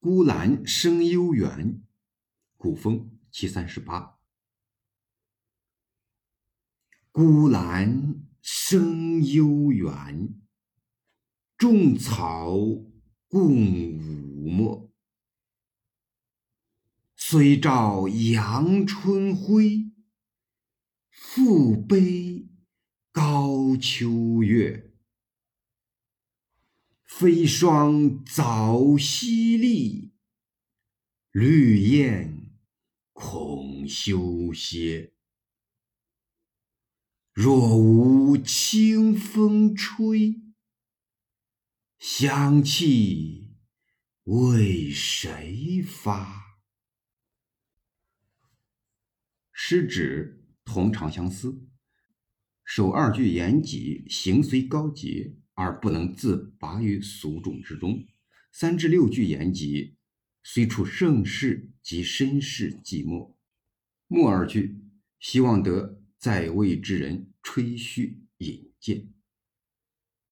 孤兰生幽远，古风七三十八。孤兰生幽远，众草共舞没。虽照阳春晖，复悲高秋月。飞霜早淅沥，绿雁恐休歇。若无清风吹，香气为谁发？诗指同长相思，首二句言己行虽高洁，而不能自拔于俗众之中；三至六句言己虽处盛世及身世寂寞，末二句希望得在位之人吹嘘引荐。